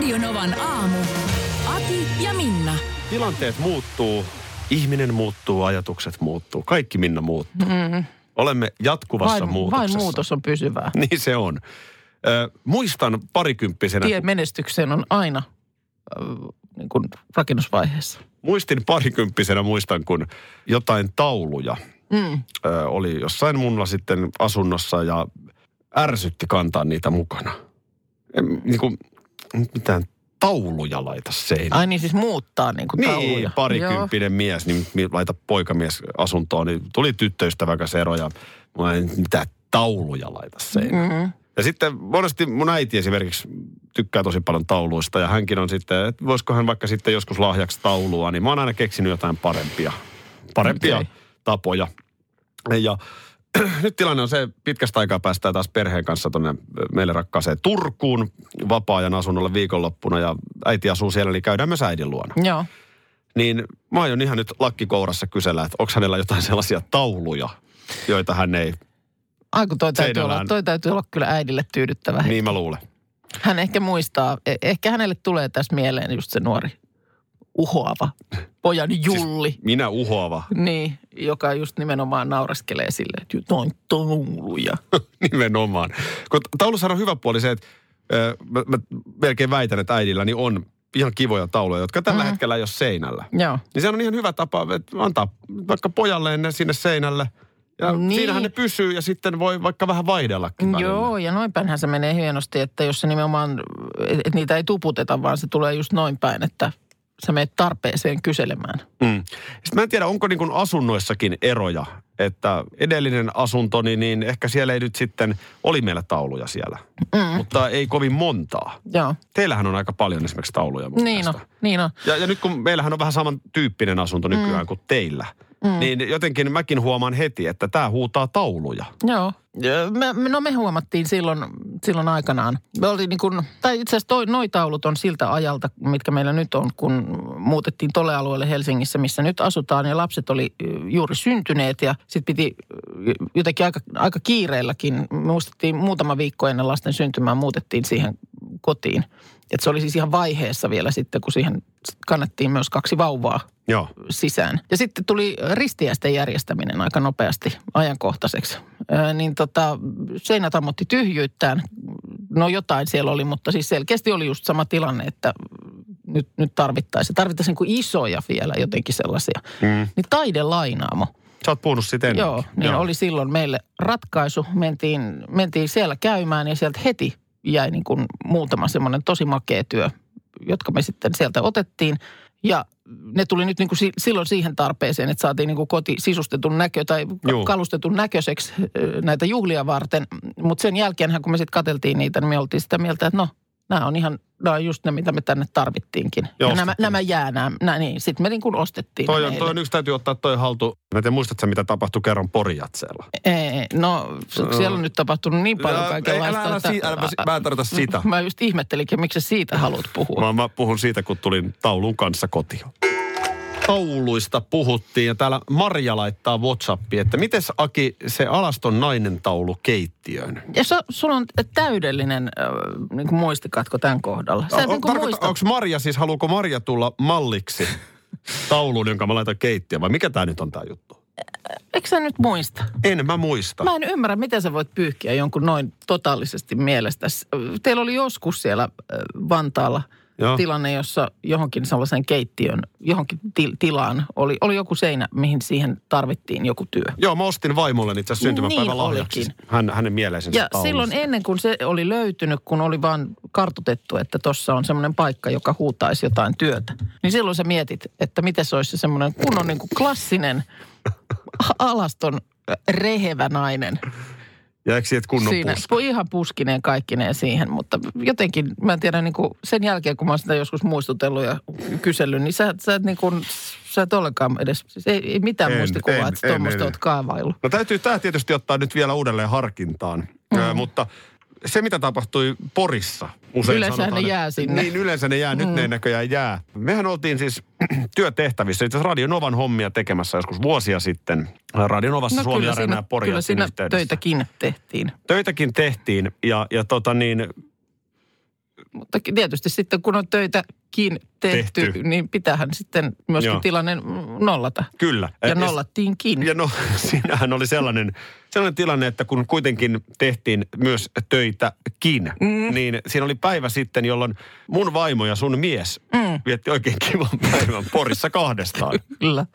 Radionovan aamu. Ati ja Minna. Tilanteet muuttuu, ihminen muuttuu, ajatukset muuttuu. Kaikki Minna muuttuu. Mm. Olemme jatkuvassa Vain, muutoksessa. vain muutos on pysyvää. Niin se on. Ö, muistan parikymppisenä, Tie menestykseen on aina äh, niin kuin rakennusvaiheessa. muistin parikymppisenä muistan, kun jotain tauluja Mm. ö, oli jossain mulla sitten asunnossa ja ärsytti kantaa niitä mukana. En, niin kuin, mitään tauluja laita seinään. Ai niin siis muuttaa niin kuin Niin, tauluja. parikymppinen mies, niin laita poikamies asuntoon, niin tuli tyttöystävä kanssa ero ja mä en mitään tauluja laita seinään. Mm-hmm. Ja sitten monesti mun äiti esimerkiksi tykkää tosi paljon tauluista ja hänkin on sitten, että voisiko hän vaikka sitten joskus lahjaksi taulua, niin mä oon aina keksinyt jotain parempia, parempia Okei. tapoja. Ja nyt tilanne on se, pitkästä aikaa päästään taas perheen kanssa tuonne meille rakkaaseen Turkuun vapaa-ajan asunnolle viikonloppuna ja äiti asuu siellä, niin käydään myös äidin luona. Joo. Niin mä aion ihan nyt lakkikourassa kysellä, että onko hänellä jotain sellaisia tauluja, joita hän ei, Ai kun toi täytyy, olla, toi täytyy olla kyllä äidille tyydyttävä. niin mä luulen. Hän ehkä muistaa, eh- ehkä hänelle tulee tässä mieleen just se nuori uhoava pojan Julli. Siis minä uhoava, Niin, joka just nimenomaan nauraskelee silleen, että jotain tauluja. nimenomaan. Kun taulussa on hyvä puoli se, että ö, mä, mä melkein väitän, että äidilläni on ihan kivoja tauluja, jotka tällä Mhm. hetkellä ei ole seinällä. Joo. Niin se on ihan hyvä tapa että antaa vaikka pojalleen ne sinne seinälle. Ja Niin. siinähän ne pysyy ja sitten voi vaikka vähän vaihdellakin välillä. Joo, ja noin päinhän se menee hienosti, että jos se nimenomaan, että niitä ei tuputeta, vaan se tulee just noin päin, että sä menet tarpeeseen kyselemään. Mm. Sitten mä en tiedä, onko niin kuin asunnoissakin eroja, että edellinen asuntoni, niin ehkä siellä ei nyt sitten, oli meillä tauluja siellä, mm. mutta ei kovin montaa. Joo, Teillähän on aika paljon esimerkiksi tauluja niin on, niin on. Ja, ja nyt kun meillähän on vähän samantyyppinen asunto nykyään mm. kuin teillä, mm. niin jotenkin mäkin huomaan heti, että tämä huutaa tauluja. Joo. Ja Me, no me huomattiin silloin, silloin aikanaan. Me oli niin kuin, tai itse asiassa toi, noi taulut on siltä ajalta, mitkä meillä nyt on, kun muutettiin tolle alueelle Helsingissä, missä nyt asutaan. Ja lapset oli juuri syntyneet ja sitten piti jotenkin aika, aika kiireelläkin. Me muistettiin muutama viikko ennen lasten syntymää muutettiin siihen kotiin. Et se oli siis ihan vaiheessa vielä sitten, kun siihen kannettiin myös kaksi vauvaa Joo. sisään. Ja sitten tuli ristiäisten järjestäminen aika nopeasti ajankohtaiseksi. Ää, niin tota, seinät ammotti tyhjyyttään. No jotain siellä oli, mutta siis selkeästi oli just sama tilanne, että nyt, nyt tarvittaisiin. Tarvittaisiin kuin isoja vielä jotenkin sellaisia. Mm. Niin taidelainaamo. Sä oot puhunut siitä ennen. Joo, niin oli silloin meille ratkaisu. Mentiin, mentiin siellä käymään ja sieltä heti jäi niin kuin muutama semmoinen tosi makea työ, jotka me sitten sieltä otettiin. Ja ne tuli nyt niin kuin si- silloin siihen tarpeeseen, että saatiin niin kuin koti sisustetun näkö tai Juu. kalustetun näköiseksi näitä juhlia varten. Mutta sen jälkeen, kun me sitten katseltiin niitä, niin me oltiin sitä mieltä, että no, nämä on ihan, nämä on just ne, mitä me tänne tarvittiinkin. Ja Ja nämä, nämä jää, nämä, nämä niin. Sitten me niin kuin ostettiin Toi on, toi on yksi täytyy ottaa toi haltu. Mä en tiedä, muistatko mitä tapahtui kerran Porijatseella? Ei, no s- siellä on nyt tapahtunut niin paljon Älä- kaikenlaista. älä- älä että- si- älä- mä en tarkoita sitä. Mä just ihmettelinkin, miksi sä siitä haluat puhua. Vaan mä puhun siitä, kun tulin taulun kanssa kotiin. Tauluista puhuttiin ja täällä Marja laittaa Whatsappiin, että miten Aki se alaston nainen taulu keittiöön? Ja so, sulla on täydellinen äh, niin muistikatko tämän kohdalla. Sä et O- niin tarkoita- muista. Onko Marja siis, haluuko Marja tulla malliksi tauluun, jonka mä laitan keittiöön vai mikä tämä nyt on tämä juttu? Eikö sä nyt muista? En mä muista. Mä en ymmärrä, miten sä voit pyyhkiä jonkun noin totaalisesti mielestä. Teillä oli joskus siellä Vantaalla Joo. tilanne, jossa johonkin sellaisen keittiön, johonkin til- tilaan oli, oli joku seinä, mihin siihen tarvittiin joku työ. Joo, mä ostin vaimolle itse asiassa syntymäpäivän Niin lahjaksi. olikin. Hän, hänen mieleisensä Ja taulusta. silloin ennen kuin se oli löytynyt, kun oli vaan kartotettu, että tuossa on semmoinen paikka, joka huutaisi jotain työtä. Niin silloin sä mietit, että miten se olisi se semmoinen kunnon niin kuin klassinen alaston rehevä nainen. Jäikö siitä kunnon siinä, puska? pu- ihan puskineen kaikkineen siihen, mutta jotenkin, mä en tiedä, niin kuin sen jälkeen kun mä oon sitä joskus muistutellut ja kysellyt, niin sä, sä et niin kuin, sä et ollenkaan edes, siis ei, ei mitään En, muistikuvaa, en, että tuommoista oot kaavaillut. No täytyy tämä tietysti ottaa nyt vielä uudelleen harkintaan. Mm. Ö, mutta se, mitä tapahtui Porissa, usein Yleensä sanotaan, ne jää sinne. Niin, yleensä ne jää. Nyt ne ei näköjään jää. Mehän oltiin siis työtehtävissä, itse asiassa Radio Novan hommia tekemässä joskus vuosia sitten. Radio Novassa Suomi Areena ja No kyllä siinä yhteydessä. töitäkin tehtiin. Töitäkin tehtiin ja, ja tota niin, Mutta tietysti sitten kun on töitäkin tehty, Tehty. niin pitäähän sitten myöskin Joo. tilanne nollata. kyllä. Ja Et- nollattiinkin. Ja no, siinähän oli sellainen, sellainen tilanne, että kun kuitenkin tehtiin myös töitäkin, mm. niin siinä oli päivä sitten, jolloin mun vaimo ja sun mies mm. vietti oikein kivan päivän Porissa kahdestaan. Kyllä.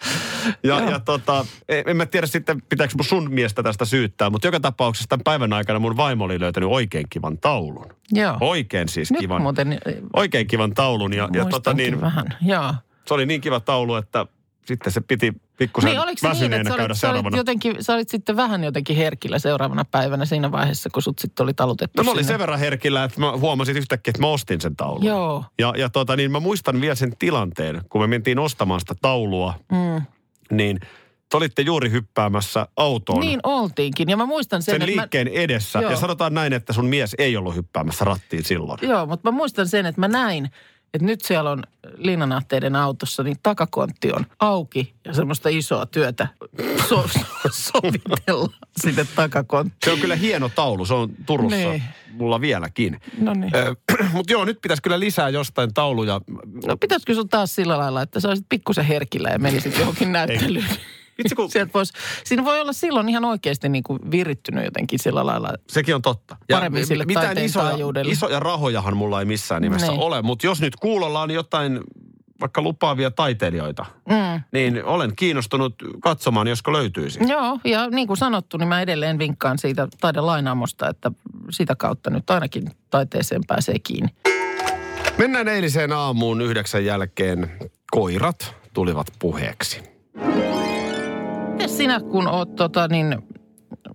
Ja, Joo. ja tota, en en mä tiedä sitten, pitääkö mun sun miestä tästä syyttää, mutta joka tapauksessa tämän päivän aikana mun vaimo oli löytänyt oikein kivan taulun. Joo. Oikein siis Nyt kivan. muuten eh, Oikein kivan taulun ja, ja tota niin, vähän. Joo. se oli niin kiva taulu, että sitten se piti pikkusen Niin, oliko se niin, väsyneenä että sä käydä olit, sä, olit jotenkin, sä olit sitten vähän jotenkin herkillä seuraavana päivänä siinä vaiheessa, kun sut sitten oli talutettu No mä olin sinne. sen verran herkillä, että mä huomasin yhtäkkiä, että mä ostin sen taulun. Joo. Ja, ja tota, niin mä muistan vielä sen tilanteen, kun me mentiin ostamaan sitä taulua, Mm. niin te olitte juuri hyppäämässä autoon Niin oltiinkin. Ja mä muistan sen, sen että liikkeen edessä. Joo. Ja sanotaan näin, että sun mies ei ollut hyppäämässä rattiin silloin. mä, joo, mutta mä muistan sen, että mä näin, että nyt siellä on linnanahteiden autossa, niin takakontti on auki ja semmoista isoa työtä so, so, sovitellaan sinne takakonttiin. Se on kyllä hieno taulu, se on Turussa Niin. mulla vieläkin. No niin. Mutta joo, nyt pitäisi kyllä lisää jostain tauluja. No pitäisikö sun taas sillä lailla, että sä olisit pikkusen herkillä ja menisit johonkin näyttelyyn? Vitsi kun Sieltä vois, siinä voi olla silloin ihan oikeasti niin kuin virittynyt jotenkin sillä lailla. Sekin on totta. Paremmin sille mitään isoja, taajuudelle. isoja rahojahan mulla ei missään nimessä Niin. ole. Mutta jos nyt kuulolla on jotain vaikka lupaavia taiteilijoita, Mm. niin olen kiinnostunut katsomaan, josko löytyisi. Joo, ja niin kuin sanottu, niin mä edelleen vinkkaan siitä taidelainaamosta, että sitä kautta nyt ainakin taiteeseen pääsee kiinni. Mennään eiliseen aamuun yhdeksän jälkeen. Koirat tulivat puheeksi. Miten sinä, kun oot tota, niin,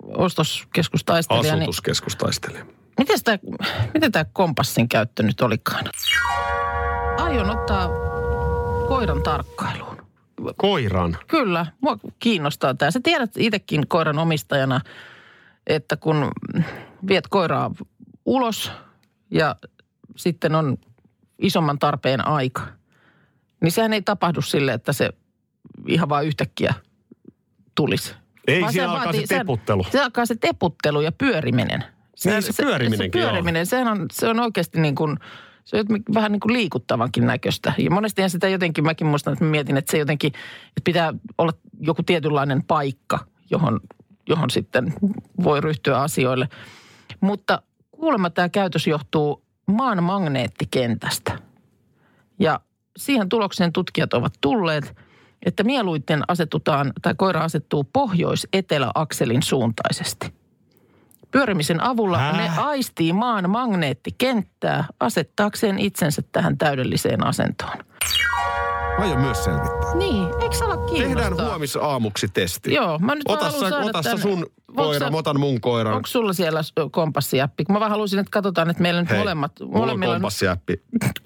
ostoskeskustaistelija, niin Asutuskeskustaistelija. miten tämä, miten tämä kompassin käyttö nyt olikaan? Aion ottaa koiran tarkkailuun. Koiran. Kyllä, mua kiinnostaa tämä. Sä tiedät itsekin koiran omistajana, että kun viet koiraa ulos ja sitten on isomman tarpeen aika, niin sehän ei tapahdu sille, että se ihan vaan yhtäkkiä tulisi. Ei, Vaan siinä se alkaa vaatii- se teputtelu. Se alkaa se teputtelu ja pyöriminen. Niin, se pyöriminenkin Se pyöriminen, sehän on, se on oikeasti niin kuin, se on vähän niin kuin liikuttavankin näköistä. Ja monesti sitä jotenkin, mäkin muistan, että mä mietin, että se jotenkin, että pitää olla joku tietynlainen paikka, johon, johon sitten voi ryhtyä asioille. Mutta kuulemma tämä käytös johtuu maan magneettikentästä. Ja siihen tulokseen tutkijat ovat tulleet, että mieluiten asetutaan, tai koira asettuu pohjois-etelä-akselin suuntaisesti. Pyörimisen avulla Häh? ne aistii maan magneettikenttää asettaakseen itsensä tähän täydelliseen asentoon. Mä aion myös selvittää. Niin, eikö se ala kiinnostaa? Tehdään huomis aamuksi testi. Joo, mä nyt vaan Ota haluan sä, saada ota sä tän- sun Koiran, sä- mä otan mun koiran. Onko sulla siellä kompassiäppi? Mä vaan haluaisin, että katsotaan, että meillä nyt Hei, molemmat, mulla on on kompassiäppi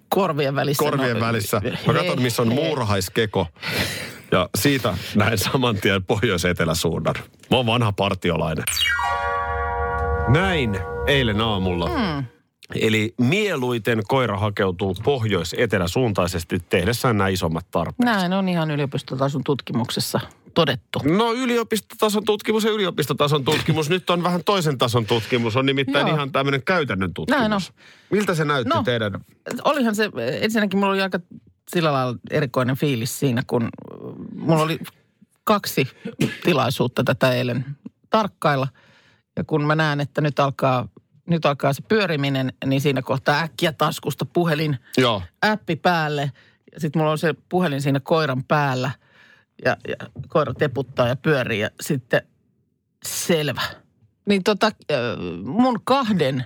korvien välissä. korvien no, välissä. Mä katson, missä on muurahaiskeko. Ja siitä näin saman tien pohjois-eteläsuunnan. Mä oon vanha partiolainen. Näin eilen aamulla. Mm. Eli mieluiten koira hakeutuu pohjois-eteläsuuntaisesti tehdessään nämä isommat tarpeet. Näin on ihan yliopistotason tutkimuksessa todettu. No yliopistotason tutkimus ja yliopistotason tutkimus. Nyt on vähän toisen tason tutkimus. On nimittäin Joo. ihan tämmöinen käytännön tutkimus. Näin on. Miltä se näytti No. teidän? Olihan se, ensinnäkin mulla oli aika sillä lailla erikoinen fiilis siinä, kun mulla oli kaksi tilaisuutta tätä eilen tarkkailla. Ja kun mä näen, että nyt alkaa, nyt alkaa se pyöriminen, niin siinä kohtaa äkkiä taskusta puhelin Joo. appi päälle. Ja sitten mulla on se puhelin siinä koiran päällä. Ja, ja koira teputtaa ja pyörii ja sitten selvä. Niin tota, mun kahden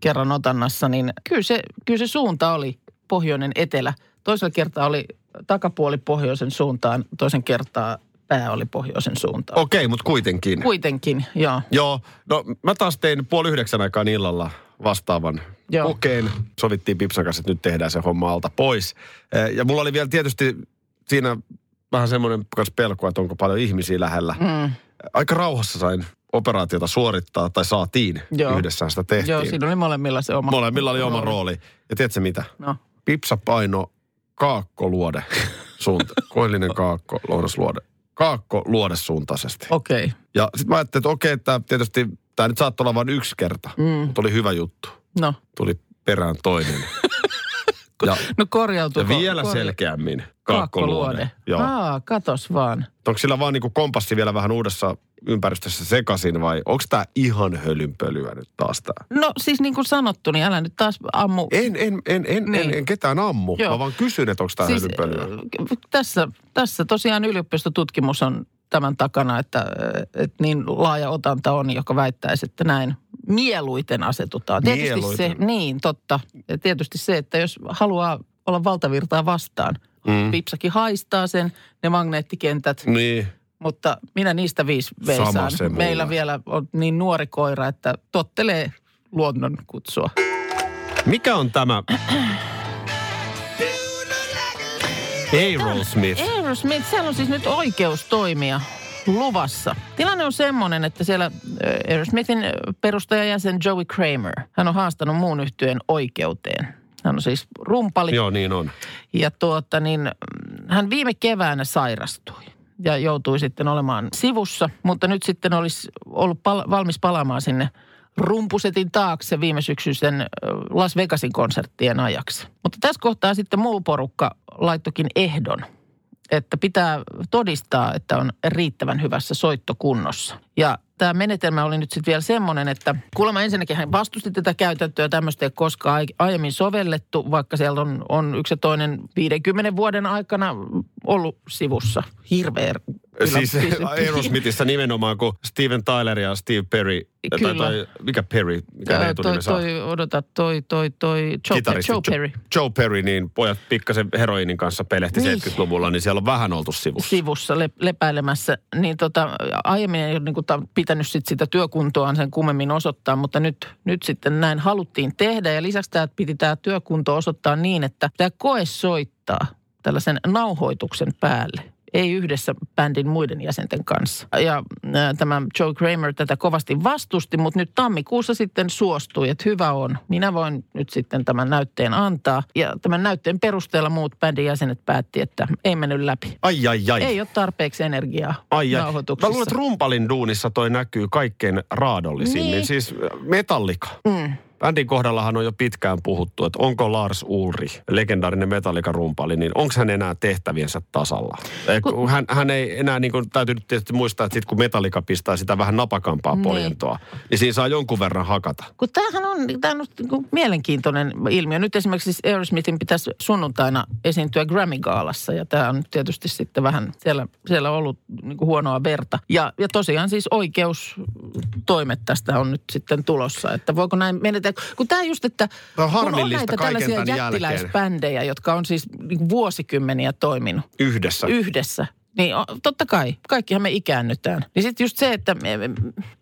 kerran otannassa, niin kyllä se, kyllä se suunta oli pohjoinen etelä. Toisella kertaa oli takapuoli pohjoisen suuntaan, toisen kertaa pää oli pohjoisen suuntaan. Okei, mutta kuitenkin. Kuitenkin, joo. Joo, no mä taas tein puoli yhdeksän aikaan illalla vastaavan Joo. kokeen. Sovittiin Pipsan kanssa, että nyt tehdään se homma alta pois. Eh, Ja mulla oli vielä tietysti siinä vähän semmoinen pelko, että onko paljon ihmisiä lähellä. Mm. Aika rauhassa sain operaatiota suorittaa, tai saatiin. Joo. Yhdessä sitä tehtiin. Joo, siinä oli molemmilla se oma. Molemmilla oli oma rooli. Ja tiedätkö mitä? No, Pipsa paino kaakkoluode suunta. Koillinen kaakko, lounasluode. Kaakko luode suuntaisesti. okei. Okay. Ja sitten mä ajattelin, että okei, että tietysti tämä nyt saattoi olla vain yksi kerta. Mm. Mutta oli hyvä juttu. No, Tuli perään toinen. ja, no korjautuu. ja vielä selkeämmin kaakkoluode. Joo. Aa, katos vaan. Onko sillä vaan niin kompassi vielä vähän uudessa ympäristössä sekaisin vai onko tämä ihan hölynpölyä nyt taas tämä? No siis niin kuin sanottu, niin älä nyt taas ammu. En, en, en, en, en, Niin. en ketään ammu. Joo. Mä vaan kysyn, että onko tämä siis, hölynpölyä. äh, tässä, tässä tosiaan yliopistotutkimus on tämän takana, että, äh, että niin laaja otanta on, joka väittäisi, että näin mieluiten asetutaan. Tietysti Mieluiten. se, niin totta. Ja tietysti se, että jos haluaa olla valtavirtaa vastaan, Mm. Pipsakin haistaa sen, ne magneettikentät, Niin. mutta minä niistä viisi veisaan. Mulla. Meillä vielä on niin nuori koira, että tottelee luonnon kutsua. Mikä on tämä? Aerosmith. Aerosmith, siellä on siis nyt oikeus toimia luvassa. Tilanne on semmoinen, että siellä äh, Aerosmithin äh, perustajajäsen Joey Kramer, hän on haastanut muun yhtyeen oikeuteen. Hän on siis rumpali. Joo, niin on. Ja tuota niin, hän viime keväänä sairastui ja joutui sitten olemaan sivussa, mutta nyt sitten olisi ollut pal- valmis palaamaan sinne rumpusetin taakse viime syksyisen ö, Las Vegasin konserttien ajaksi. Mutta tässä kohtaa sitten muu porukka laittokin ehdon, että pitää todistaa, että on riittävän hyvässä soittokunnossa. Ja tämä menetelmä oli nyt sitten vielä semmoinen, että kuulemma ensinnäkin hän vastusti tätä käytäntöä. Tämmöistä ei koskaan ai- aiemmin sovellettu, vaikka siellä on, on yksi ja toinen 50 vuoden aikana ollut sivussa. Hirveä. Kyllä- Siis Aerosmithissa nimenomaan, kun Steven Tyler ja Steve Perry, tai Kyllä. toi, mikä Perry, mikä Ää, toi, on? toi, odota, toi, toi, toi, Joe, Kitaristi Joe Perry. Joe Perry, niin pojat pikkasen heroinin kanssa pelehti Niin. 70-luvulla, niin siellä on vähän oltu sivussa. sivussa le- lepäilemässä, niin tota, aiemmin ei ole niin kuin, pitänyt sit sitä työkuntoaan sen kummemmin osoittaa, mutta nyt, nyt sitten näin haluttiin tehdä. Ja lisäksi tämä piti tämä työkunto osoittaa niin, että tämä koe soittaa tällaisen nauhoituksen päälle. Ei yhdessä bändin muiden jäsenten kanssa. Ja ää, tämä Joe Kramer tätä kovasti vastusti, mutta nyt tammikuussa sitten suostui, että hyvä on. Minä voin nyt sitten tämän näytteen antaa. Ja tämän näytteen perusteella muut bändin jäsenet päätti, että ei mennyt läpi. Ai, ai, ai. Ei ole tarpeeksi energiaa Ai, ai. Mä luulen, että rumpalin duunissa toi näkyy kaikkein raadollisimmin. Niin. Siis Metallica. Mm. Bändin kohdallahan on jo pitkään puhuttu, että onko Lars Ulrich, legendaarinen Metallica-rumpali, niin onko hän enää tehtäviensä tasalla? Kun Hän, hän ei enää, niin kuin, täytyy nyt tietysti muistaa, että sit kun Metallica pistää sitä vähän napakampaa Niin. poljentoa, niin siinä saa jonkun verran hakata. Kun tämähän on, tämä on niin mielenkiintoinen ilmiö. Nyt esimerkiksi siis Aerosmithin pitäisi sunnuntaina esiintyä Grammy-gaalassa ja tämä on nyt tietysti sitten vähän siellä, siellä ollut niin kuin huonoa verta. Ja, ja tosiaan siis oikeustoimet tästä on nyt sitten tulossa, että voiko näin menetellä. Kun tämä just, että Tämä on kun on näitä tällaisia tämän jälkeen. jättiläisbändejä, jotka on siis niin kuin vuosikymmeniä toiminut Yhdessä. yhdessä. Niin totta kai, kaikkihan me ikäännytään. Niin sitten just se, että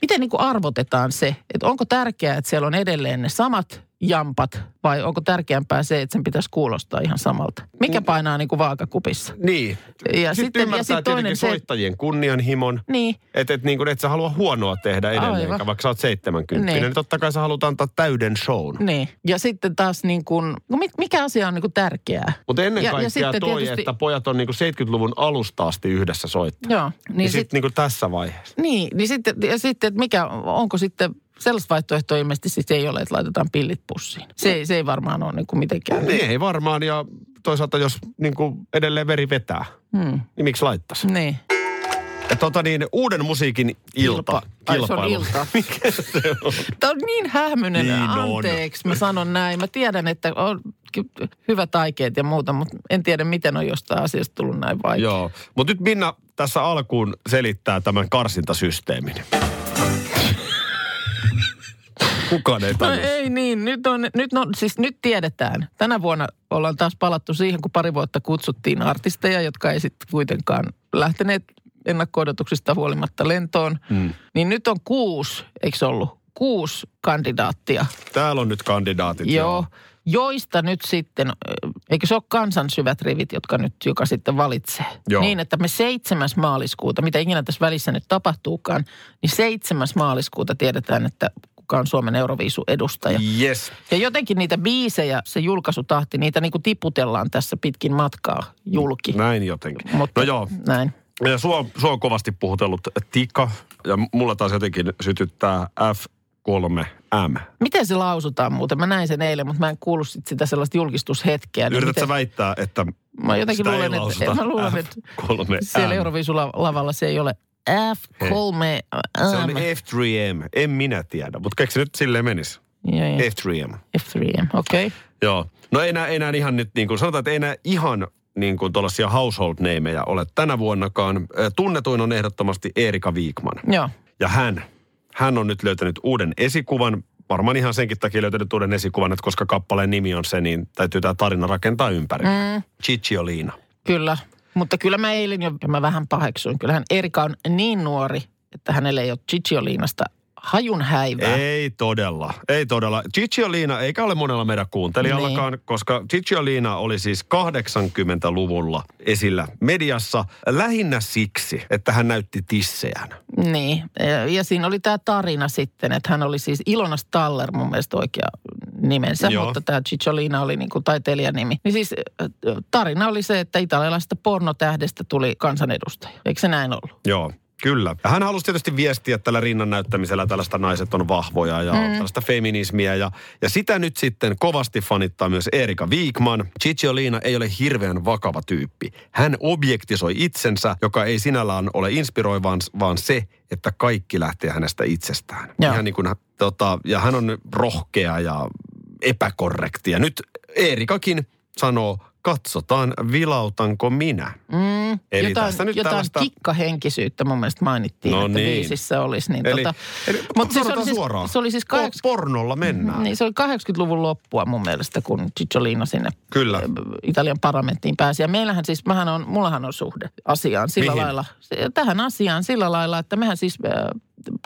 miten niin kuin arvotetaan se, että onko tärkeää, että siellä on edelleen ne samat jampat vai onko tärkeämpää se, että sen pitäisi kuulostaa ihan samalta? Mikä painaa niin kuin vaakakupissa? Niin. Ja sitten, sitten- ja ymmärtää sitten toinen tietenkin se- soittajien kunnianhimon. Niin, Että et, niin kuin, et sä halua huonoa tehdä edelleenkään, Aivan. vaikka sä oot 70. Niin. Niin. niin totta kai sä haluat antaa täyden shown. niin. Ja sitten taas niin kuin, no mi- mikä asia on niin kuin tärkeää? Mutta ennen Ja- ja kaikkea sitten toi, tietysti- että pojat on niinku 70-luvun alusta asti yhdessä soittaa. Joo, Niin, niin, sitten sit, niinku tässä vaiheessa. niin, niin sitten, ja sitten, että mikä, onko sitten, sellaista vaihtoehtoa ilmeisesti siis ei ole, että laitetaan pillit pussiin. Se, ei- se ei varmaan ole niin kuin mitenkään. Niin ei varmaan ja toisaalta jos niinku edelleen veri vetää, Hmm. niin miksi laittaisi? Niin. Ja tota niin, uuden musiikin ilta. Ai, se on ilta. Mikä se on? Tämä on niin hämynen. Niin on. Anteeksi, mä sanon näin. Mä tiedän, että on hyvät aikeet ja muuta, mutta en tiedä, miten on jostain asiasta tullut näin vaikea. Joo, mutta nyt Minna tässä alkuun selittää tämän karsintasysteemin. Kukaan ei No tajua. ei niin, nyt, on, nyt, no, siis nyt tiedetään. Tänä vuonna ollaan taas palattu siihen, kun pari vuotta kutsuttiin artisteja, jotka ei sitten kuitenkaan lähteneet ennakko huolimatta lentoon. Mm. Niin nyt on kuusi, eikö se ollut? Kuusi kandidaattia. Täällä on nyt kandidaatit. Joo. joo joista nyt sitten, eikö se ole kansan syvät rivit, jotka nyt, joka sitten valitsee. Joo. Niin, että me 7. maaliskuuta, mitä ikinä tässä välissä nyt tapahtuukaan, niin 7. maaliskuuta tiedetään, että kuka on Suomen Euroviisu-edustaja. Yes. Ja jotenkin niitä biisejä, se julkaisutahti, niitä niin kuin tiputellaan tässä pitkin matkaa julki. Näin jotenkin. Mutta, no joo. Näin. Ja sua, sua on kovasti puhutellut Tika, ja mulla taas jotenkin sytyttää F 3M. Miten se lausutaan muuten? Mä näin sen eilen, mutta mä en kuullut sit sitä sellaista julkistushetkeä. Niin Yritätkö miten... väittää, että Mä jotenkin luulen, että, mä luulen, että siellä Euroviisulavalla se ei ole F3M. Se on F3M. En minä tiedä, mutta keksi nyt silleen menisi. F3M. F3M, okei. Okay. Joo. No ei enää, enää ihan nyt niin kuin, sanotaan, että ei enää ihan niin kuin tuollaisia household nameja ole tänä vuonnakaan. Tunnetuin on ehdottomasti Erika Viikman. Joo. Ja hän, hän on nyt löytänyt uuden esikuvan. Varmaan ihan senkin takia löytänyt uuden esikuvan, että koska kappaleen nimi on se, niin täytyy tämä tarina rakentaa ympäri. Mm. Cicciolina. Kyllä, mutta kyllä mä eilen jo mä vähän paheksuin. Kyllähän Erika on niin nuori, että hänelle ei ole Cicciolinasta hajun häivää. Ei todella, ei todella. Cicciolina, eikä ole monella meidän kuuntelijallakaan, niin. koska Cicciolina oli siis 80-luvulla esillä mediassa lähinnä siksi, että hän näytti tissejään. Niin, ja siinä oli tämä tarina sitten, että hän oli siis Ilona Staller mun mielestä oikea nimensä, Joo. mutta tämä Cicciolina oli niin kuin taiteilijan nimi. Niin siis tarina oli se, että italialaisesta pornotähdestä tuli kansanedustaja. Eikö se näin ollut? Joo. Kyllä. Ja hän halusi tietysti viestiä tällä rinnan näyttämisellä tällaista naiset on vahvoja ja mm. tällaista feminismiä. Ja, ja sitä nyt sitten kovasti fanittaa myös Erika Viikman. Cicciolina ei ole hirveän vakava tyyppi. Hän objektisoi itsensä, joka ei sinällään ole inspiroiva, vaan se, että kaikki lähtee hänestä itsestään. Joo. Ihan niin kuin, tota, ja hän on rohkea ja epäkorrekti. Ja nyt Erikakin sanoo, katsotaan vilautanko minä. Mm, eli jotain tässä nyt jotain tällaista... kikkahenkisyyttä mun mielestä mainittiin, no että niin. biisissä olisi. Niin eli, tota, eli mutta se oli, siis, suoraan. se oli siis 80, Pornolla mennään. Niin, se oli 80-luvun loppua mun mielestä, kun Cicciolina sinne Kyllä. Italian parlamenttiin pääsi. Ja meillähän siis, mähän on, mullahan on suhde asiaan sillä Mihin? lailla, tähän asiaan sillä lailla, että mehän siis äh,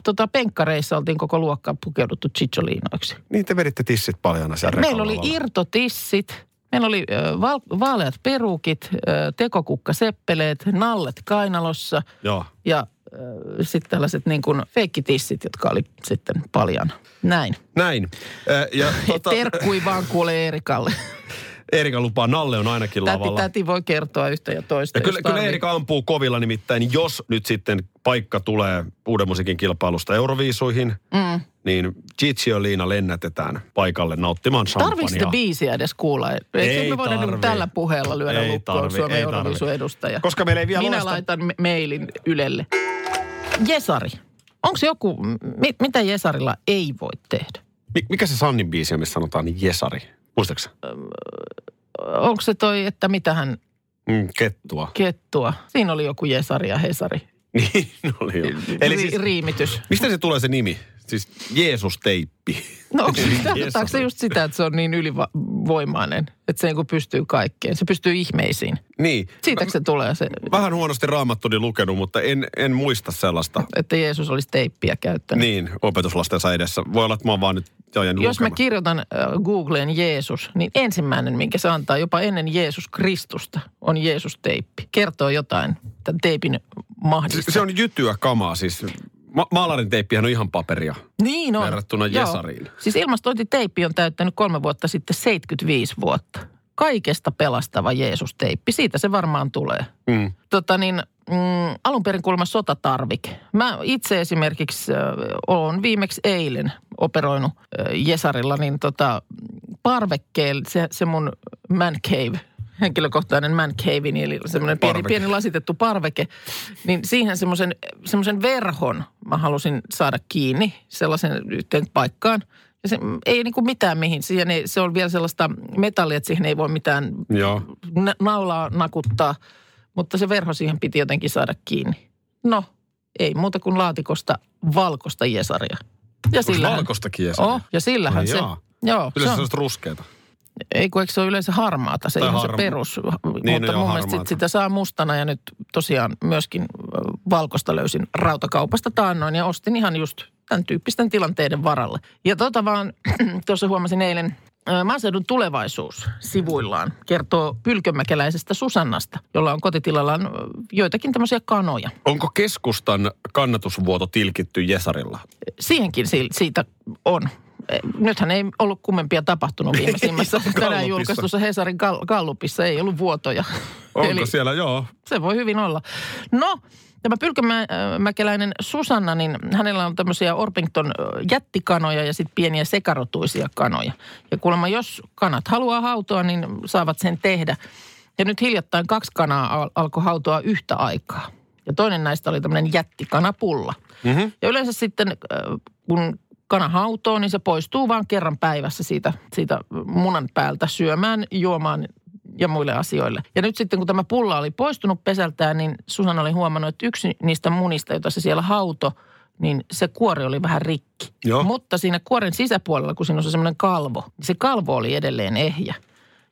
tota, penkkareissa oltiin koko luokka pukeuduttu Cicciolinoiksi. Niin te veditte tissit paljon siellä Meillä oli irtotissit Meillä oli val- vaaleat perukit, tekokukka seppeleet, nallet kainalossa Joo. ja sitten tällaiset niin kuin feikkitissit, jotka oli sitten paljon. Näin. Näin. ja, tuota... Terkkui vaan kuule Eerikalle. Eerika lupaa, Nalle on ainakin täti, lavalla. Täti voi kertoa yhtä ja toista. Ja kyllä, kyllä Eerika ampuu kovilla nimittäin, jos nyt sitten paikka tulee uuden musiikin kilpailusta Euroviisuihin, mm. niin Gigi ja Liina lennätetään paikalle nauttimaan champagnea. Tarvitsi sitä biisiä edes kuulla? Ei, ei me voida niin tällä puheella lyödä ei lukkoon tarvi, Suomen Euroviisun edustaja. Koska meillä ei vielä Minä loista... laitan me- mailin Ylelle. Jesari. Onko joku, mi- mitä Jesarilla ei voi tehdä? Mikä se Sannin biisi on, missä sanotaan Jesari? Muistaaksä? Onko se toi, että mitä hän... Mm, kettua. Kettua. Siinä oli joku Jesari ja Hesari. Niin oli jo. Eli siis, riimitys. Mistä se tulee se nimi? Siis Jeesus-teippi. No onko se, just sitä, että se on niin ylivoimainen, että se niin pystyy kaikkeen. Se pystyy ihmeisiin. Niin. Siitä se tulee se. Vähän huonosti raamattuni lukenut, mutta en, en muista sellaista. Että Jeesus olisi teippiä käyttänyt. Niin, opetuslastensa edessä. Voi olla, että mä oon vaan nyt Jos lukemaan. mä kirjoitan äh, Googleen Jeesus, niin ensimmäinen, minkä se antaa jopa ennen Jeesus Kristusta, on Jeesus-teippi. Kertoo jotain tämän teipin mahdollista. Se, se on jytyä kamaa siis. Ma- maalarin teippihän on ihan paperia. Niin on. Verrattuna Joo. Jesariin. Siis ilmastointiteippi on täyttänyt kolme vuotta sitten 75 vuotta. Kaikesta pelastava Jeesus-teippi. Siitä se varmaan tulee. Mm. Tota niin, mm, alun perin kuulemma sotatarvike. Mä itse esimerkiksi äh, olen viimeksi eilen operoinut äh, Jesarilla, niin tota, parvekkeella se, se mun man cave – henkilökohtainen man cave, eli semmoinen pieni, pieni lasitettu parveke, niin siihen semmoisen, semmoisen verhon mä halusin saada kiinni sellaisen yhteen paikkaan. Ja se ei niin kuin mitään mihin. Siihen ei, se on vielä sellaista metallia, että siihen ei voi mitään Joo. Na- naulaa nakuttaa. Mutta se verho siihen piti jotenkin saada kiinni. No, ei muuta kuin laatikosta valkoista jesaria. Ja sillähän, valkoistakin jesaria? Oh, ja sillähän no, se... Joo, Yleensä se on ruskeata. Ei kun eikö se ole yleensä harmaata, se on harma. se perus. Niin, Mutta no mun mielestä sit sitä saa mustana ja nyt tosiaan myöskin valkosta löysin rautakaupasta taannoin ja ostin ihan just tämän tyyppisten tilanteiden varalle. Ja tota vaan, tuossa huomasin eilen Maaseudun tulevaisuus sivuillaan kertoo pylkömäkeläisestä Susannasta, jolla on kotitilallaan joitakin tämmöisiä kanoja. Onko keskustan kannatusvuoto tilkitty Jesarilla? Siihenkin si- siitä on. E, Nythän ei ollut kummempia tapahtunut viimeisimmässä tänään julkaistussa Hesarin Gal- Gallupissa. Ei ollut vuotoja. Onko Eli- siellä? Joo. se voi hyvin olla. No, tämä pylkämäkeläinen Susanna, niin hänellä on tämmöisiä Orpington ö, jättikanoja ja sitten pieniä sekarotuisia kanoja. Ja kuulemma, jos kanat haluaa hautoa, niin saavat sen tehdä. Ja nyt hiljattain kaksi kanaa al- alkoi hautoa yhtä aikaa. Ja toinen näistä oli tämmöinen jättikanapulla. Mm-hmm. Ja yleensä sitten, ö, kun kana hautoo, niin se poistuu vain kerran päivässä siitä, siitä munan päältä syömään, juomaan ja muille asioille. Ja nyt sitten, kun tämä pulla oli poistunut pesältään, niin Susanna oli huomannut, että yksi niistä munista, joita se siellä hauto, niin se kuori oli vähän rikki. Joo. Mutta siinä kuoren sisäpuolella, kun siinä on se semmoinen kalvo, niin se kalvo oli edelleen ehjä.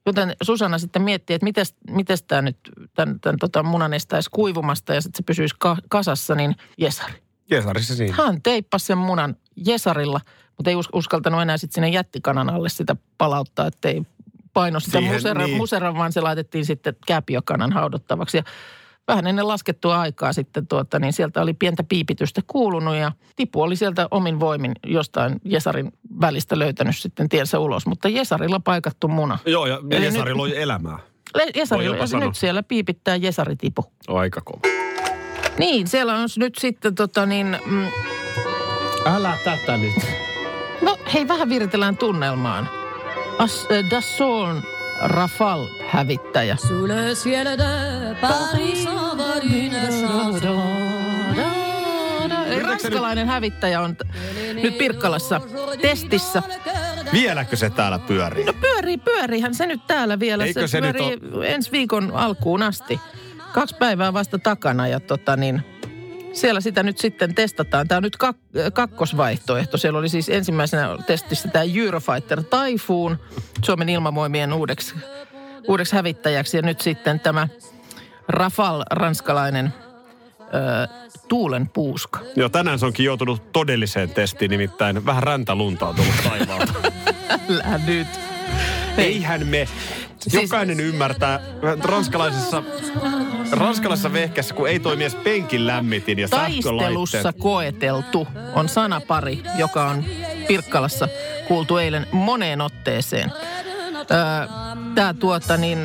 Joten Susanna sitten miettii, että mites tämä nyt tämän, tämän tota munan estäisi kuivumasta ja sitten se pysyisi ka- kasassa, niin Jesari. Jesarissa siinä. Hän teippasi sen munan Jesarilla, mutta ei us- uskaltanut enää sitten sinne jättikanan alle sitä palauttaa, ettei paino sitä Siihen, musera, niin. museran, vaan se laitettiin sitten kääpiökanan haudottavaksi. Ja vähän ennen laskettua aikaa sitten tuota, niin sieltä oli pientä piipitystä kuulunut ja Tipu oli sieltä omin voimin jostain Jesarin välistä löytänyt sitten tiensä ulos, mutta Jesarilla paikattu muna. Joo, ja Eli Jesari nyt- loi elämää. Le- Voi Jesarilla, jopa ja sanoa. nyt siellä piipittää Jesari-tipu. Aika kova. Niin, siellä on nyt sitten tota niin, mm, Älä tätä nyt. No hei, vähän viritellään tunnelmaan. As, äh, Dassault Rafale-hävittäjä. Sous le ciel de Paris s'envole une chanson. Ranskalainen hävittäjä on nyt Pirkkalassa testissä. Vieläkö se täällä pyörii? No pyörii, pyöriihän se nyt täällä vielä. Eikö se nyt pyörii ensi viikon alkuun asti. Kaksi päivää vasta takana ja tota niin, siellä sitä nyt sitten testataan. Tämä on nyt kak- kakkosvaihtoehto. Siellä oli siis ensimmäisenä testissä tämä Eurofighter Typhoon Suomen ilmavoimien uudeksi, uudeksi hävittäjäksi. Ja nyt sitten tämä Rafale, ranskalainen ö, tuulen puuska. Joo, tänään se onkin joutunut todelliseen testiin, nimittäin vähän räntälunta on tullut taivaalta. Älä nyt. Eihän me, Siis- jokainen ymmärtää, ranskalaisessa, ranskalaisessa vehkässä, kun ei toimi edes penkin lämmitin ja Taistelussa koeteltu on sanapari, joka on Pirkkalassa kuultu eilen moneen otteeseen. Tämä tuota niin,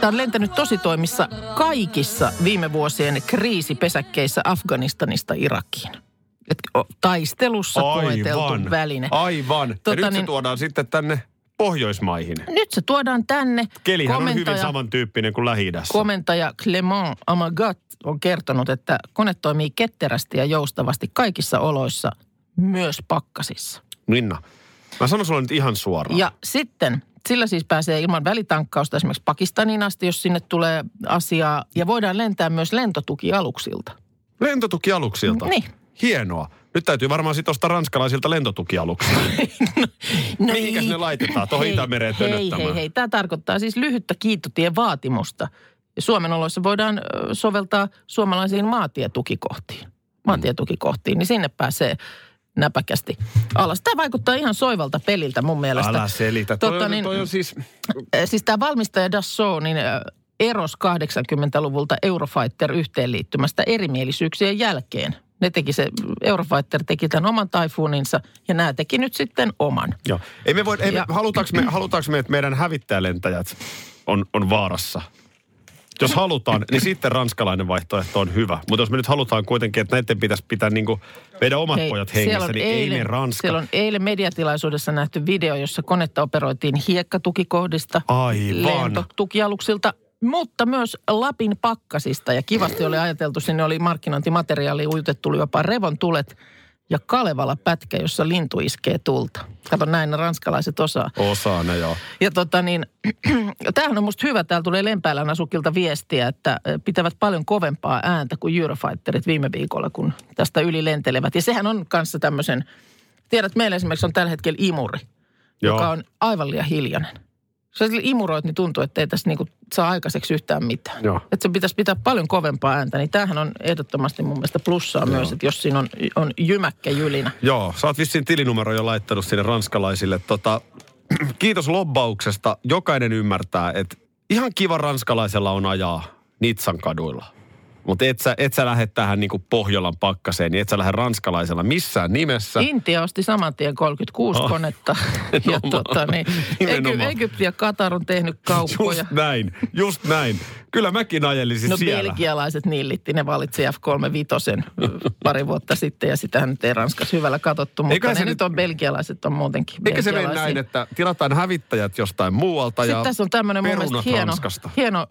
tää on lentänyt tositoimissa kaikissa viime vuosien kriisipesäkkeissä Afganistanista Irakiin. Et, taistelussa koeteltu väline. Aivan. Tota ja nyt se niin- tuodaan sitten tänne Pohjoismaihin. Nyt se tuodaan tänne. Kelihän on hyvin samantyyppinen kuin lähi Komentaja Clement Amagat on kertonut, että kone toimii ketterästi ja joustavasti kaikissa oloissa, myös pakkasissa. Minna, mä sanon sulle nyt ihan suoraan. Ja sitten sillä siis pääsee ilman välitankkausta esimerkiksi Pakistaniin asti, jos sinne tulee asiaa. Ja voidaan lentää myös lentotukialuksilta. Lentotukialuksilta. Niin. Hienoa. Nyt täytyy varmaan sitten ostaa ranskalaisilta lentotukialuksilta. No Mihinkäs ei. ne laitetaan? Tuohon Itämereen Hei, hei, hei. Tämä tarkoittaa siis lyhyttä kiittotien vaatimusta. Suomen oloissa voidaan soveltaa suomalaisiin maatietukikohtiin. Maatietukikohtiin, niin sinne pääsee näpäkästi alas. Tämä vaikuttaa ihan soivalta peliltä mun mielestä. Älä selitä. Toi, Totta on, niin- toi on siis... Siis tämä valmistaja Dassault niin eros 80-luvulta Eurofighter-yhteenliittymästä erimielisyyksien jälkeen. Ne teki se, Eurofighter teki tämän oman taifuuninsa ja nämä teki nyt sitten oman. Joo. Ei me voi, ei me, Ja- halutaanko, me, halutaanko me, että meidän hävittäjälentäjät on, on vaarassa? Jos halutaan, niin sitten ranskalainen vaihtoehto on hyvä. Mutta jos me nyt halutaan kuitenkin, että näiden pitäisi pitää niin kuin meidän omat Hei, pojat hengissä, niin ei me Ranska. Siellä on eilen mediatilaisuudessa nähty video, jossa konetta operoitiin hiekkatukikohdista, Aivan. lentotukialuksilta, mutta myös Lapin pakkasista. Ja kivasti oli ajateltu, sinne oli markkinointimateriaali ujutettu oli jopa revontulet ja Kalevala pätkä, jossa lintu iskee tulta. Kato, näin ne ranskalaiset osaa. Osaa ne joo. Ja tota niin, tämähän on musta hyvä. Täällä tulee Lempäälän asukilta viestiä, että pitävät paljon kovempaa ääntä kuin Eurofighterit viime viikolla, kun tästä yli lentelevät. Ja sehän on kanssa tämmöisen, tiedät, meillä esimerkiksi on tällä hetkellä imuri, Joo. joka on aivan liian hiljainen. Sä imuroit, niin tuntuu, että ei tässä niinku saa aikaiseksi yhtään mitään. Joo. Että se pitäisi pitää paljon kovempaa ääntä, niin tämähän on ehdottomasti mun mielestä plussaa myös, että jos siinä on, on jymäkkä jylinä. Joo, sä oot vissiin tilinumero jo laittanut sinne ranskalaisille. Tota, kiitos lobbauksesta. Jokainen ymmärtää, että ihan kiva ranskalaisella on ajaa Nitsan kaduilla. Mutta et sä, et sä lähde tähän niinku Pohjolan pakkaseen, niin et sä lähde ranskalaisella missään nimessä. Intia osti saman tien 36 Oh. konetta. ja Nimenomaan. tota, niin. Egy- Egypti ja Katar on tehnyt kauppoja. Just näin, just näin. Kyllä mäkin ajelisin No siellä. belgialaiset nillitti, ne valitsi F35 pari vuotta sitten ja sitähän nyt ei Ranskassa hyvällä katsottu, mutta Eikä ne se nyt on belgialaiset on muutenkin Eikä se mene näin, että tilataan hävittäjät jostain muualta ja Sitten tässä on tämmöinen mun mielestä hieno, Ranskasta. hieno,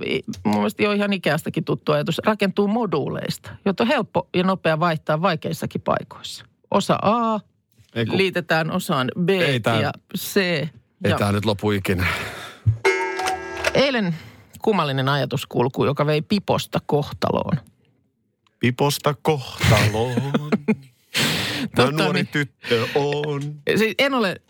mun mielestä jo ihan ikästäkin tuttu ajatus, rakentuu moduuleista, jotta on helppo ja nopea vaihtaa vaikeissakin paikoissa. Osa A Ei, kun, liitetään osaan B Ei tää- ja C. ei ja tää nyt lopu ikinä. Eilen kummallinen ajatuskulku, joka vei piposta kohtaloon. Piposta kohtaloon. Mä nuori niin. tyttö on. Siis en ole,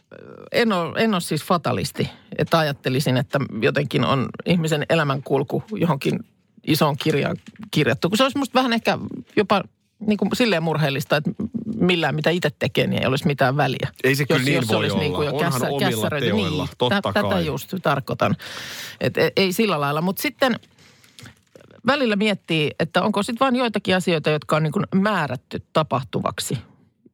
en ole, en ole siis fatalisti, että ajattelisin, että jotenkin on ihmisen elämänkulku johonkin isoon kirjaan kirjattu. Kun se olisi musta vähän ehkä jopa niin kuin silleen murheellista, että millään mitä itse tekee, niin ei olisi mitään väliä. Ei se kyllä jos, niin jos voi olisi niin kuin olla. jo Onhan kässä, omilla teoilla, niin, totta tä- Tätä kai. just tarkoitan. Et e- ei sillä lailla. Mutta sitten välillä miettii, että onko sitten vain joitakin asioita, jotka on niin kuin määrätty tapahtuvaksi.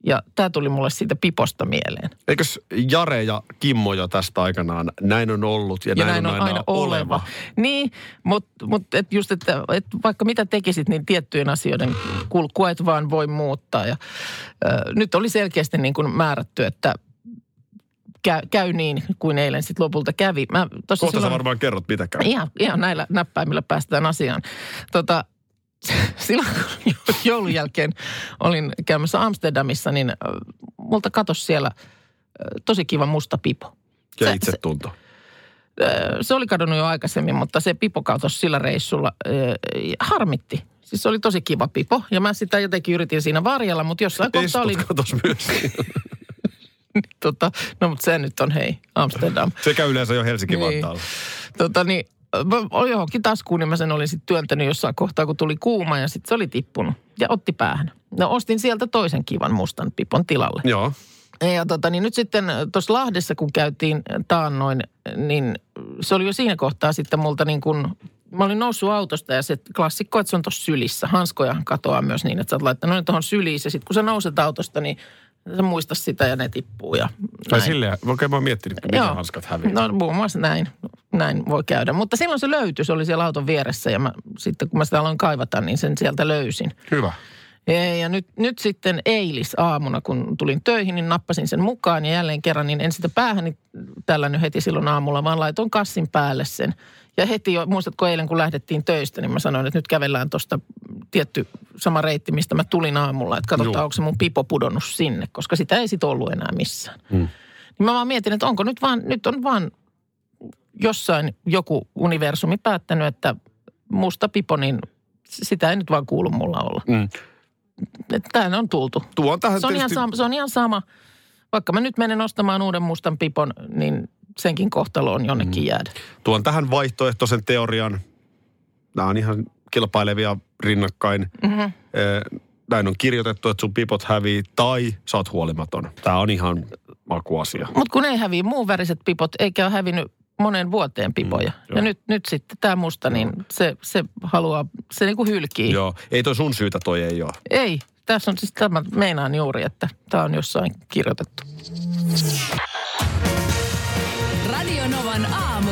Ja tämä tuli mulle siitä piposta mieleen. Eikös Jare ja Kimmo jo tästä aikanaan, näin on ollut ja, Ja näin on aina oleva. Niin, mutta mut et just, että et vaikka mitä tekisit, niin tiettyjen asioiden kulkua et vaan voi muuttaa. Ja, ö, nyt oli selkeästi niin kuin määrätty, että käy, käy niin kuin eilen sitten lopulta kävi. Mä Kohta sä silloin- varmaan kerrot mitä käy. Ihan, ihan näillä näppäimillä päästään asiaan. Tota, silloin joulun jälkeen olin käymässä Amsterdamissa, niin multa katosi siellä tosi kiva musta pipo. Ja se- itsetunto. Äh, Se oli kadonnut jo aikaisemmin, mutta se pipo katosi sillä reissulla. äh, Harmitti. Siis se oli tosi kiva pipo ja mä sitä jotenkin yritin siinä varjella, mutta jossain kohtaa oli... katos myös. Tota, no mutta se nyt on hei, Amsterdam. Sekä yleensä jo Helsinki-Vantaalla. Tota niin, mä olin johonkin taskuun, niin mä sen olin sitten työntänyt jossain kohtaa, kun tuli kuuma ja sitten se oli tippunut ja otti päähän. No ostin sieltä toisen kivan mustan pipon tilalle. Joo. Ja tota, niin nyt sitten tuossa Lahdessa, kun käytiin taannoin, niin se oli jo siinä kohtaa sitten multa niin kuin, mä olin noussut autosta ja se klassikko, että se on tuossa sylissä. Hanskoja katoaa myös niin, että sä oot laittanut ne tuohon syliin ja sitten kun sä nouset autosta, niin sä muista sitä ja ne tippuu ja Tai silleen, okei mä oon miettinyt, miten Joo. hanskat häviää. No muun muassa näin, näin voi käydä. Mutta silloin se löytyi, se oli siellä auton vieressä ja mä, sitten kun mä sitä aloin kaivata, niin sen sieltä löysin. Hyvä. Ja, ja nyt, nyt sitten eilis aamuna, kun tulin töihin, niin nappasin sen mukaan ja jälleen kerran, niin en sitä päähäni tällännyt heti silloin aamulla, vaan laitoin kassin päälle sen. Ja heti jo, muistatko eilen kun lähdettiin töistä, niin mä sanoin, että nyt kävellään tuosta tietty sama reitti, mistä mä tulin aamulla. Että katsotaan, Juu. onko se mun pipo pudonnut sinne, koska sitä ei sit ollut enää missään. Mm. Niin mä vaan mietin, että onko nyt vaan, nyt on vaan jossain joku universumi päättänyt, että musta pipo, niin sitä ei nyt vaan kuulu mulla olla. Mm. Tähän on tultu. Tuo on tähän Se on, ihan tietysti, sama, se on ihan sama. Vaikka mä nyt menen ostamaan uuden mustan pipon, niin senkin kohtalo on jonnekin jäädä. tuon tähän vaihtoehtoisen teorian. Nämä on ihan kilpailevia rinnakkain. Mm-hmm. Eh, Näin on kirjoitettu, että sun pipot hävii tai sä oot huolimaton. Tämä on ihan makuasia. Mutta kun ei häviä muun väriset pipot, eikä ole hävinnyt monen vuoteen pipoja. Mm, joo. ja nyt, nyt sitten tämä musta, niin se, se haluaa, se niinku hylkii. Joo, ei toi sun syytä toi ei ole. Ei, tässä on siis tämä, meinaan juuri, että tämä on jossain kirjoitettu. Radio Novan aamu.